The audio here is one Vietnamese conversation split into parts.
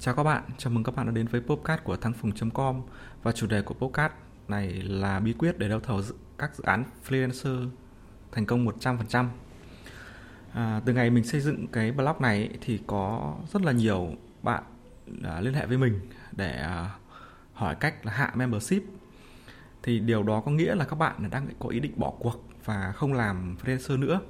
Chào các bạn, chào mừng các bạn đã đến với podcast của thăng phùng.com và chủ đề của podcast này là bí quyết để đấu thầu các dự án freelancer thành công 100%. À, từ ngày mình xây dựng cái blog này thì có rất là nhiều bạn à, liên hệ với mình để à, hỏi cách là hạ membership. Thì điều đó có nghĩa là các bạn đang có ý định bỏ cuộc và không làm freelancer nữa.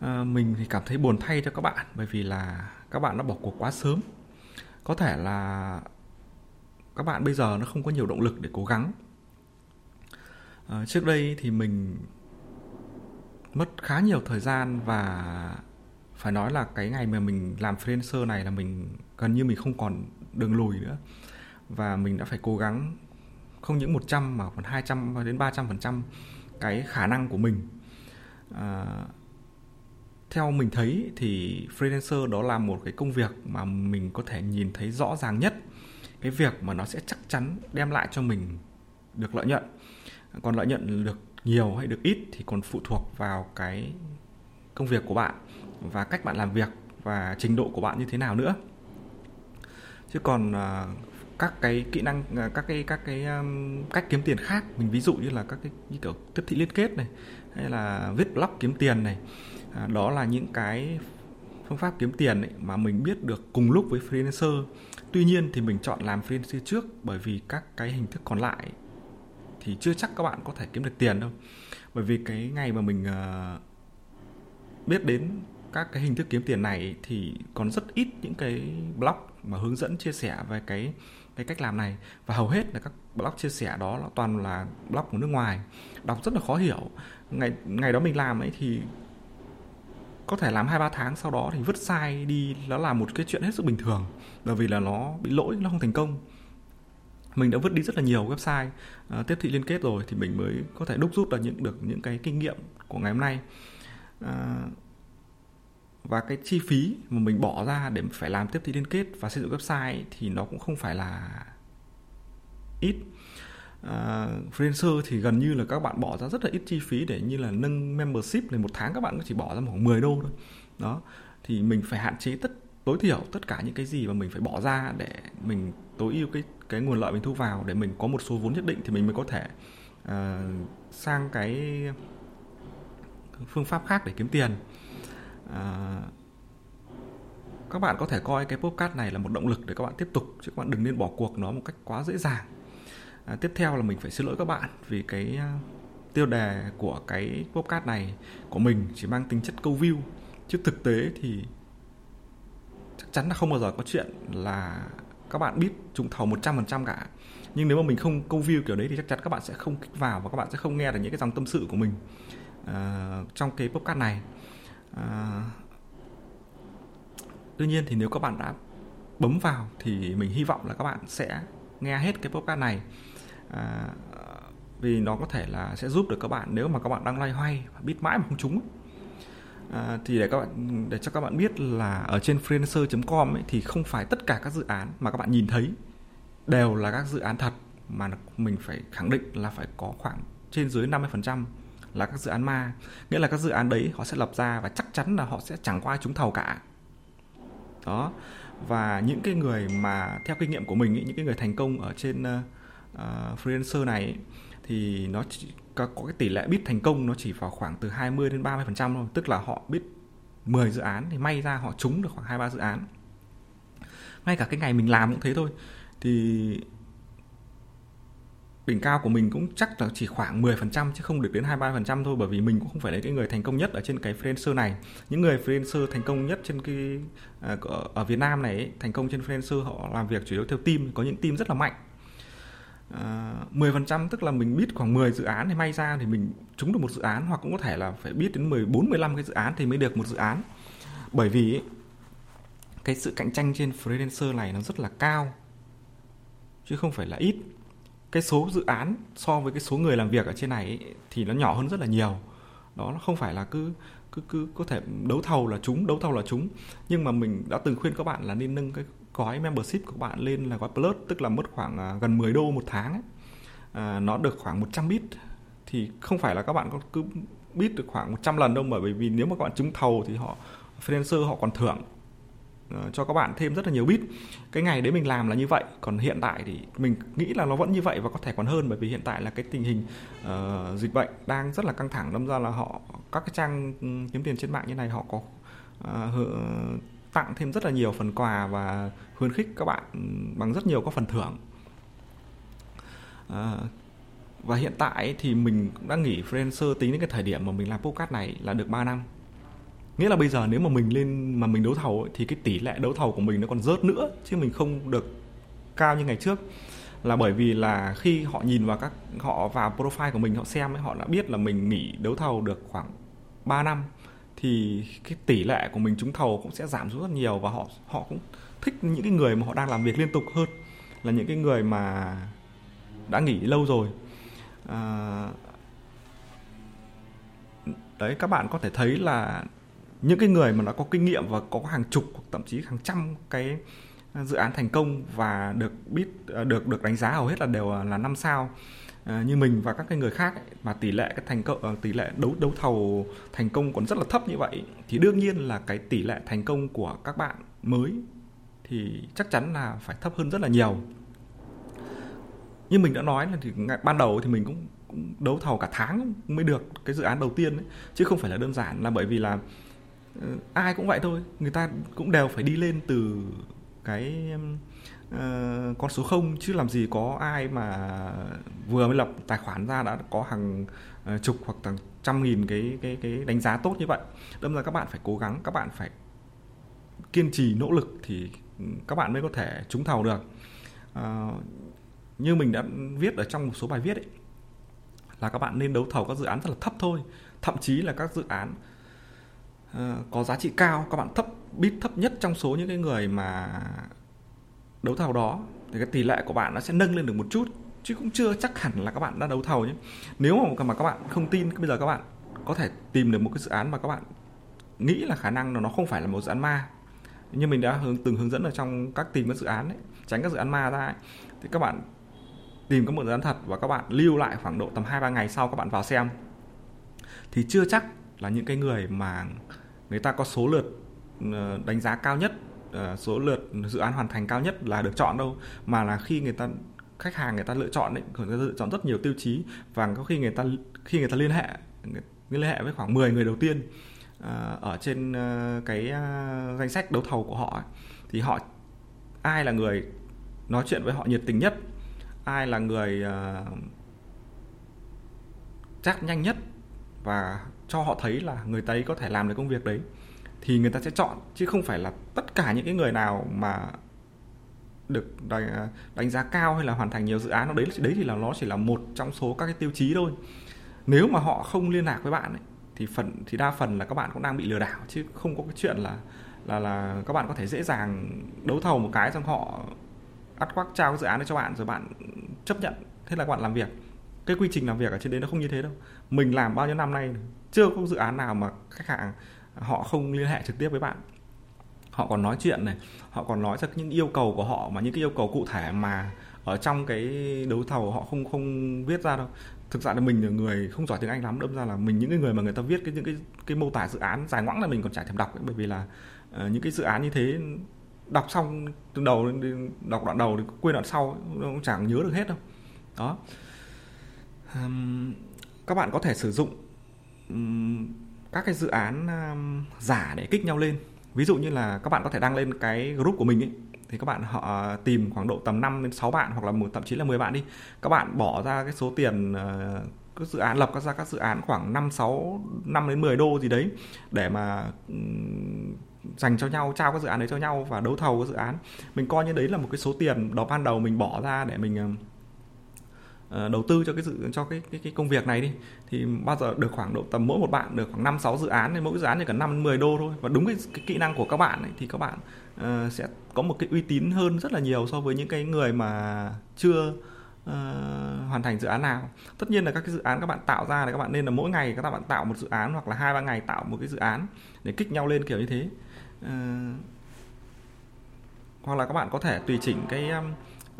À, mình thì cảm thấy buồn thay cho các bạn bởi vì là các bạn đã bỏ cuộc quá sớm có thể là các bạn bây giờ nó không có nhiều động lực để cố gắng. À, trước đây thì mình mất khá nhiều thời gian và phải nói là cái ngày mà mình làm freelancer này là mình gần như mình không còn đường lùi nữa. Và mình đã phải cố gắng không những 100 mà còn 200 đến 300 phần trăm cái khả năng của mình. À, theo mình thấy thì freelancer đó là một cái công việc mà mình có thể nhìn thấy rõ ràng nhất. Cái việc mà nó sẽ chắc chắn đem lại cho mình được lợi nhuận. Còn lợi nhuận được nhiều hay được ít thì còn phụ thuộc vào cái công việc của bạn và cách bạn làm việc và trình độ của bạn như thế nào nữa. Chứ còn à, các cái kỹ năng à, các cái các cái um, cách kiếm tiền khác mình ví dụ như là các cái như kiểu tiếp thị liên kết này hay là viết blog kiếm tiền này à, đó là những cái phương pháp kiếm tiền ấy mà mình biết được cùng lúc với freelancer. Tuy nhiên thì mình chọn làm freelancer trước bởi vì các cái hình thức còn lại thì chưa chắc các bạn có thể kiếm được tiền đâu. Bởi vì cái ngày mà mình uh, biết đến các cái hình thức kiếm tiền này thì còn rất ít những cái blog mà hướng dẫn chia sẻ về cái cái cách làm này. Và hầu hết là các blog chia sẻ đó là toàn là blog của nước ngoài đọc rất là khó hiểu. Ngày ngày đó mình làm ấy thì có thể làm hai ba tháng sau đó thì vứt sai đi nó là một cái chuyện hết sức bình thường. Bởi vì là nó bị lỗi nó không thành công. Mình đã vứt đi rất là nhiều website uh, tiếp thị liên kết rồi thì mình mới có thể đúc rút được những được những cái kinh nghiệm của ngày hôm nay. Uh, và cái chi phí mà mình bỏ ra để phải làm tiếp thị liên kết và xây dựng website thì nó cũng không phải là ít uh, freelancer thì gần như là các bạn bỏ ra rất là ít chi phí để như là nâng membership này một tháng các bạn chỉ bỏ ra khoảng 10 đô thôi. Đó thì mình phải hạn chế tất tối thiểu tất cả những cái gì mà mình phải bỏ ra để mình tối ưu cái cái nguồn lợi mình thu vào để mình có một số vốn nhất định thì mình mới có thể uh, sang cái phương pháp khác để kiếm tiền. Uh, các bạn có thể coi cái podcast này là một động lực để các bạn tiếp tục chứ các bạn đừng nên bỏ cuộc nó một cách quá dễ dàng à, tiếp theo là mình phải xin lỗi các bạn vì cái uh, tiêu đề của cái podcast này của mình chỉ mang tính chất câu view. Chứ thực tế thì chắc chắn là không bao giờ có chuyện là các bạn biết trúng thầu 100% cả. Nhưng nếu mà mình không câu view kiểu đấy thì chắc chắn các bạn sẽ không kích vào và các bạn sẽ không nghe được những cái dòng tâm sự của mình uh, trong cái podcast này. Uh, tuy nhiên thì nếu các bạn đã bấm vào thì mình hy vọng là các bạn sẽ nghe hết cái podcast này à, vì nó có thể là sẽ giúp được các bạn nếu mà các bạn đang loay hoay và biết mãi mà không trúng à, thì để các bạn để cho các bạn biết là ở trên freelancer.com ấy, thì không phải tất cả các dự án mà các bạn nhìn thấy đều là các dự án thật mà mình phải khẳng định là phải có khoảng trên dưới 50% là các dự án ma. Nghĩa là các dự án đấy họ sẽ lập ra và chắc chắn là họ sẽ chẳng qua trúng thầu cả. Đó. Và những cái người mà theo kinh nghiệm của mình ý, những cái người thành công ở trên uh, uh, freelancer này thì nó chỉ có, có cái tỷ lệ bid thành công nó chỉ vào khoảng từ 20 đến 30 phần trăm thôi tức là họ bid 10 dự án thì may ra họ trúng được khoảng hai ba dự án ngay cả cái ngày mình làm cũng thế thôi thì đỉnh cao của mình cũng chắc là chỉ khoảng 10% chứ không được đến 23% thôi bởi vì mình cũng không phải là cái người thành công nhất ở trên cái freelancer này. Những người freelancer thành công nhất trên cái à, ở Việt Nam này ấy, thành công trên freelancer họ làm việc chủ yếu theo team, có những team rất là mạnh. Ờ, uh, 10% tức là mình biết khoảng 10 dự án thì may ra thì mình trúng được một dự án hoặc cũng có thể là phải biết đến 14 15 cái dự án thì mới được một dự án. Bởi vì cái sự cạnh tranh trên freelancer này nó rất là cao chứ không phải là ít. Cái số dự án so với cái số người làm việc ở trên này ấy, thì nó nhỏ hơn rất là nhiều. Đó nó không phải là cứ cứ cứ có thể đấu thầu là chúng đấu thầu là chúng nhưng mà mình đã từng khuyên các bạn là nên nâng cái gói membership của bạn lên là gói plus tức là mất khoảng à, gần 10 đô một tháng ấy. À, nó được khoảng 100 bit. Thì không phải là các bạn có cứ bit được khoảng 100 lần đâu bởi vì nếu mà các bạn trúng thầu thì họ freelancer họ còn thưởng à, cho các bạn thêm rất là nhiều bit. Cái ngày đấy mình làm là như vậy. Còn hiện tại thì mình nghĩ là nó vẫn như vậy và có thể còn hơn bởi vì hiện tại là cái tình hình uh, dịch bệnh đang rất là căng thẳng. Đâm ra là họ các cái trang ừ, kiếm tiền trên mạng như này họ có uh, tặng thêm rất là nhiều phần quà và khuyến khích các bạn bằng rất nhiều các phần thưởng. À, và hiện tại thì mình cũng đã nghỉ freelancer tính đến cái thời điểm mà mình làm podcast này là được 3 năm. Nghĩa là bây giờ nếu mà mình lên mà mình đấu thầu ấy, thì cái tỷ lệ đấu thầu của mình nó còn rớt nữa chứ mình không được cao như ngày trước. Là bởi vì là khi họ nhìn vào các họ vào profile của mình họ xem ấy, họ đã biết là mình nghỉ đấu thầu được khoảng 3 năm thì cái tỷ lệ của mình trúng thầu cũng sẽ giảm xuống rất nhiều và họ họ cũng thích những cái người mà họ đang làm việc liên tục hơn là những cái người mà đã nghỉ lâu rồi. À, đấy các bạn có thể thấy là những cái người mà nó có kinh nghiệm và có hàng chục thậm chí hàng trăm cái dự án thành công và được biết được được đánh giá hầu hết là đều là năm sao à, như mình và các cái người khác ấy, mà tỷ lệ cái thành công ờ, tỷ lệ đấu đấu thầu thành công còn rất là thấp như vậy thì đương nhiên là cái tỷ lệ thành công của các bạn mới thì chắc chắn là phải thấp hơn rất là nhiều. Như mình đã nói là thì ban đầu thì mình cũng, cũng đấu thầu cả tháng mới được cái dự án đầu tiên ấy, chứ không phải là đơn giản là bởi vì là uh, ai cũng vậy thôi người ta cũng đều phải đi lên từ cái uh, con số không chứ làm gì có ai mà vừa mới lập tài khoản ra đã có hàng uh, chục hoặc hàng trăm nghìn cái cái cái đánh giá tốt như vậy. Đâm ra các bạn phải cố gắng các bạn phải kiên trì nỗ lực thì ừ, các bạn mới có thể trúng thầu được. Uh, như mình đã viết ở trong một số bài viết ấy là các bạn nên đấu thầu các dự án rất là thấp thôi. Thậm chí là các dự án uh, có giá trị cao các bạn thấp bit thấp nhất trong số những cái người mà đấu thầu đó thì cái tỷ lệ của bạn nó sẽ nâng lên được một chút chứ cũng chưa chắc hẳn là các bạn đã đấu thầu nhé nếu mà mà các bạn không tin bây giờ các bạn có thể tìm được một cái dự án mà các bạn nghĩ là khả năng là nó không phải là một dự án ma như mình đã hướng từng hướng dẫn ở trong các tìm các dự án ấy, tránh các dự án ma ra ấy. thì các bạn tìm có một dự án thật và các bạn lưu lại khoảng độ tầm 2 3 ngày sau các bạn vào xem thì chưa chắc là những cái người mà người ta có số lượt ờ, đánh giá cao nhất Ờ, số lượt dự án hoàn thành cao nhất là được chọn đâu mà là khi người ta khách hàng người ta lựa chọn đấy người ta lựa chọn rất nhiều tiêu chí và có khi người ta khi người ta liên hệ người, liên hệ với khoảng 10 người đầu tiên uh, ở trên uh, cái uh, danh sách đấu thầu của họ thì họ ai là người nói chuyện với họ nhiệt tình nhất ai là người uh, chắc nhanh nhất và cho họ thấy là người ta ấy có thể làm được công việc đấy thì người ta sẽ chọn chứ không phải là tất cả những cái người nào mà được đánh, đánh giá cao hay là hoàn thành nhiều dự án. Đấy đấy thì là nó chỉ là một trong số các cái tiêu chí thôi. Nếu mà họ không liên lạc với bạn ấy, thì phần thì đa phần là các bạn cũng đang bị lừa đảo chứ không có cái chuyện là là là các bạn có thể dễ dàng đấu thầu một cái xong họ ắt quắc trao cái dự án cho bạn rồi bạn chấp nhận. Thế là các bạn làm việc. Cái quy trình làm việc ở trên đấy nó không như thế đâu. Mình làm bao nhiêu năm nay chưa có dự án nào mà khách hàng họ không liên hệ trực tiếp với bạn. Họ còn nói chuyện này họ còn nói ra những yêu cầu của họ mà những cái yêu cầu cụ thể mà ở trong cái đấu thầu họ không không viết ra đâu. Thực ra là mình là người không giỏi tiếng anh lắm đâm ra là mình những cái người mà người ta viết cái những cái cái mô tả dự án dài ngoãng là mình còn chả thèm đọc ấy, bởi vì là uh, những cái dự án như thế đọc xong từ đầu đọc đoạn đầu thì quên đoạn sau nó cũng chẳng nhớ được hết đâu. Đó. Um, các bạn có thể sử dụng um, các cái dự án um, giả để kích nhau lên. Ví dụ như là các bạn có thể đăng lên cái group của mình ấy thì các bạn họ tìm khoảng độ tầm 5 đến 6 bạn hoặc là một thậm chí là 10 bạn đi. Các bạn bỏ ra cái số tiền uh, các dự án lập ra các dự án khoảng 5 6 5 đến 10 đô gì đấy để mà um, dành cho nhau trao các dự án đấy cho nhau và đấu thầu các dự án. Mình coi như đấy là một cái số tiền đó ban đầu mình bỏ ra để mình uh, Ờ, đầu tư cho cái dự cho cái, cái cái công việc này đi. Thì bao giờ được khoảng độ tầm mỗi một bạn được khoảng 5 6 dự án thì mỗi dự án chỉ cần 5 10 đô thôi. Và đúng cái, cái kỹ năng của các bạn ấy, thì các bạn uh, sẽ có một cái uy tín hơn rất là nhiều so với những cái người mà chưa uh, hoàn thành dự án nào. Tất nhiên là các cái dự án các bạn tạo ra thì các bạn nên là mỗi ngày các bạn tạo một dự án hoặc là hai ba ngày tạo một cái dự án để kích nhau lên kiểu như thế. Uh, hoặc là các bạn có thể tùy chỉnh cái um,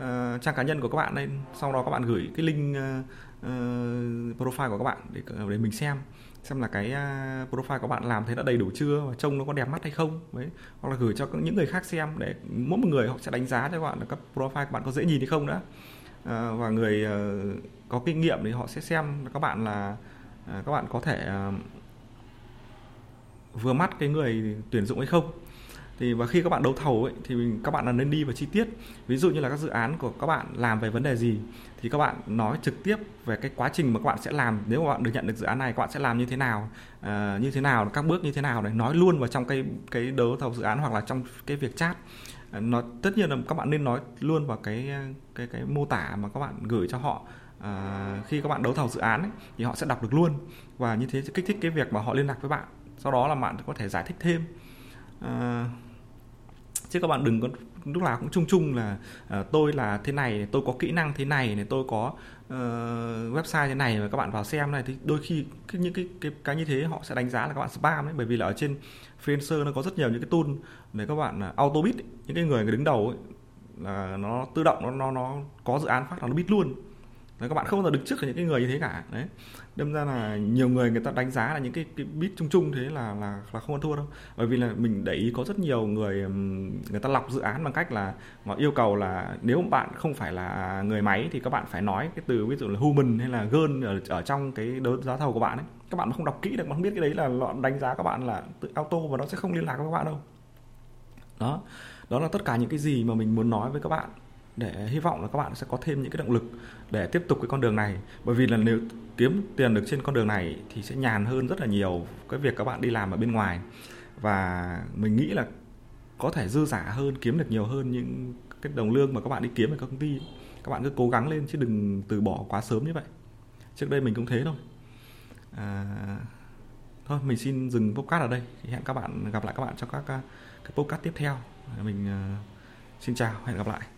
uh, trang cá nhân của các bạn lên sau đó các bạn gửi cái link uh, uh, profile của các bạn để để mình xem. Xem là cái uh, profile của bạn làm thế đã đầy đủ chưa và trông nó có đẹp mắt hay không. Đấy. Hoặc là gửi cho những người khác xem để mỗi một người họ sẽ đánh giá cho các bạn là các profile của bạn có dễ nhìn hay không nữa uh, và người uh, có kinh nghiệm thì họ sẽ xem các bạn là uh, các bạn có thể uh, vừa mắt cái người tuyển dụng hay không thì và khi các bạn đấu thầu ấy, thì mình, các bạn là nên đi vào chi tiết ví dụ như là các dự án của các bạn làm về vấn đề gì thì các bạn nói trực tiếp về cái quá trình mà các bạn sẽ làm nếu mà bạn được nhận được dự án này các bạn sẽ làm như thế nào uh, như thế nào các bước như thế nào đấy nói luôn vào trong cái cái đấu thầu dự án hoặc là trong cái việc chat nó tất nhiên là các bạn nên nói luôn vào cái cái cái mô tả mà các bạn gửi cho họ à, khi các bạn đấu thầu dự án ấy, thì họ sẽ đọc được luôn và như thế sẽ kích thích cái việc mà họ liên lạc với bạn sau đó là bạn có thể giải thích thêm à, chứ các bạn đừng có lúc nào cũng chung chung là uh, tôi là thế này tôi có kỹ năng thế này này tôi có uh, website thế này mà các bạn vào xem này thì đôi khi cái, những cái, cái cái như thế họ sẽ đánh giá là các bạn spam đấy bởi vì là ở trên freelancer nó có rất nhiều những cái tool để các bạn ờ, uh, auto bid những cái người, người đứng đầu ấy, là nó tự động nó nó nó có dự án phát là nó bid luôn. Đấy, các bạn không bao giờ đứng trước những cái người như thế cả. Đấy. Đâm ra là nhiều người người ta đánh giá là những cái, cái bit chung chung thế là là là không ăn thua đâu. Bởi vì là mình để ý có rất nhiều người người ta lọc dự án bằng cách là họ yêu cầu là nếu bạn không phải là người máy thì các bạn phải nói cái từ ví dụ là human hay là girl ở, ở trong cái đấu giá thầu của bạn ấy. Các bạn không đọc kỹ được mà không biết cái đấy là họ đánh giá các bạn là tự auto và nó sẽ không liên lạc với các bạn đâu. Đó. Đó là tất cả những cái gì mà mình muốn nói với các bạn để hy vọng là các bạn sẽ có thêm những cái động lực để tiếp tục cái con đường này. Bởi vì là nếu kiếm tiền được trên con đường này thì sẽ nhàn hơn rất là nhiều cái việc các bạn đi làm ở bên ngoài. Và mình nghĩ là có thể dư giả hơn kiếm được nhiều hơn những cái đồng lương mà các bạn đi kiếm ở các công ty. Các bạn cứ cố gắng lên chứ đừng từ bỏ quá sớm như vậy. Trước đây mình cũng thế thôi. À, thôi mình xin dừng podcast ở đây. Hẹn các bạn gặp lại các bạn trong các cái podcast tiếp theo. Mình uh, xin chào hẹn gặp lại.